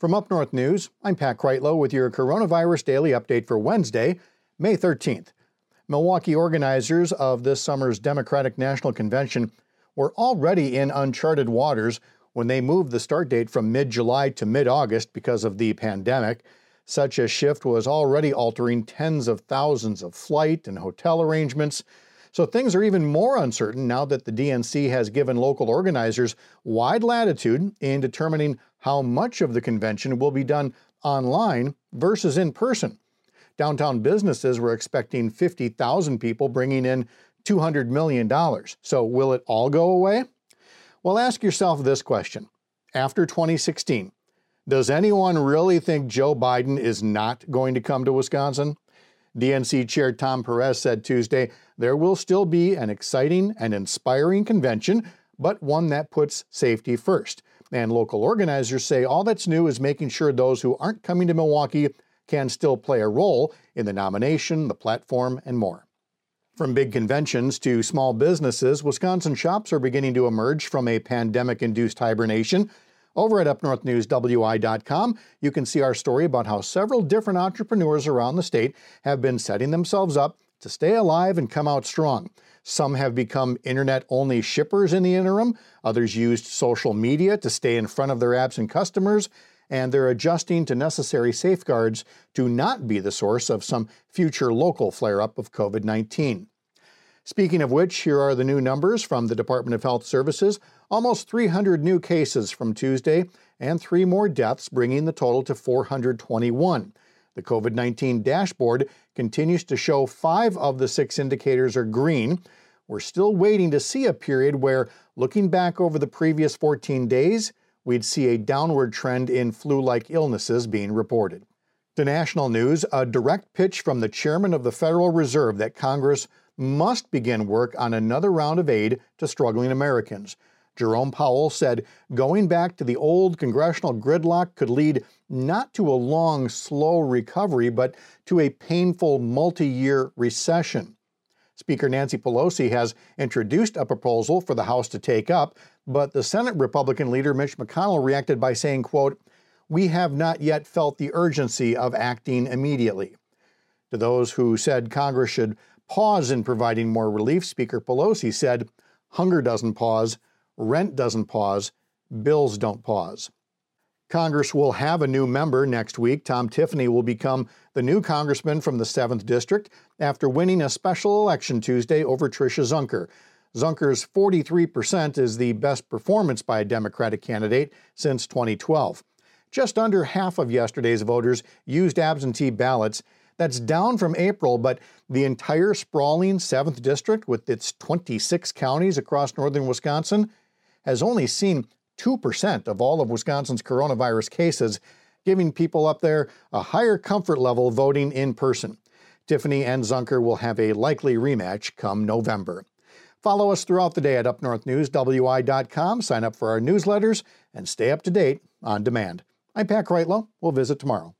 From Up North News, I'm Pat Kreitlow with your coronavirus daily update for Wednesday, May 13th. Milwaukee organizers of this summer's Democratic National Convention were already in uncharted waters when they moved the start date from mid July to mid August because of the pandemic. Such a shift was already altering tens of thousands of flight and hotel arrangements. So things are even more uncertain now that the DNC has given local organizers wide latitude in determining how much of the convention will be done online versus in person. Downtown businesses were expecting 50,000 people bringing in $200 million. So will it all go away? Well, ask yourself this question. After 2016, does anyone really think Joe Biden is not going to come to Wisconsin? DNC Chair Tom Perez said Tuesday there will still be an exciting and inspiring convention, but one that puts safety first. And local organizers say all that's new is making sure those who aren't coming to Milwaukee can still play a role in the nomination, the platform, and more. From big conventions to small businesses, Wisconsin shops are beginning to emerge from a pandemic induced hibernation. Over at UpNorthNewsWI.com, you can see our story about how several different entrepreneurs around the state have been setting themselves up to stay alive and come out strong. Some have become internet only shippers in the interim, others used social media to stay in front of their absent customers, and they're adjusting to necessary safeguards to not be the source of some future local flare up of COVID 19. Speaking of which, here are the new numbers from the Department of Health Services almost 300 new cases from Tuesday, and three more deaths, bringing the total to 421. The COVID 19 dashboard continues to show five of the six indicators are green. We're still waiting to see a period where, looking back over the previous 14 days, we'd see a downward trend in flu like illnesses being reported. To national news, a direct pitch from the chairman of the Federal Reserve that Congress must begin work on another round of aid to struggling Americans. Jerome Powell said going back to the old congressional gridlock could lead not to a long, slow recovery, but to a painful multi year recession. Speaker Nancy Pelosi has introduced a proposal for the House to take up, but the Senate Republican leader Mitch McConnell reacted by saying, quote, "We have not yet felt the urgency of acting immediately." To those who said Congress should pause in providing more relief, Speaker Pelosi said, "Hunger doesn't pause, rent doesn't pause, bills don't pause. Congress will have a new member next week. Tom Tiffany will become the new congressman from the 7th District after winning a special election Tuesday over Tricia Zunker. Zunker's 43% is the best performance by a Democratic candidate since 2012. Just under half of yesterday's voters used absentee ballots. That's down from April, but the entire sprawling 7th District, with its 26 counties across northern Wisconsin, has only seen 2% of all of Wisconsin's coronavirus cases, giving people up there a higher comfort level voting in person. Tiffany and Zunker will have a likely rematch come November. Follow us throughout the day at upnorthnewswi.com, sign up for our newsletters, and stay up to date on demand. I'm Pat Kreitlow. We'll visit tomorrow.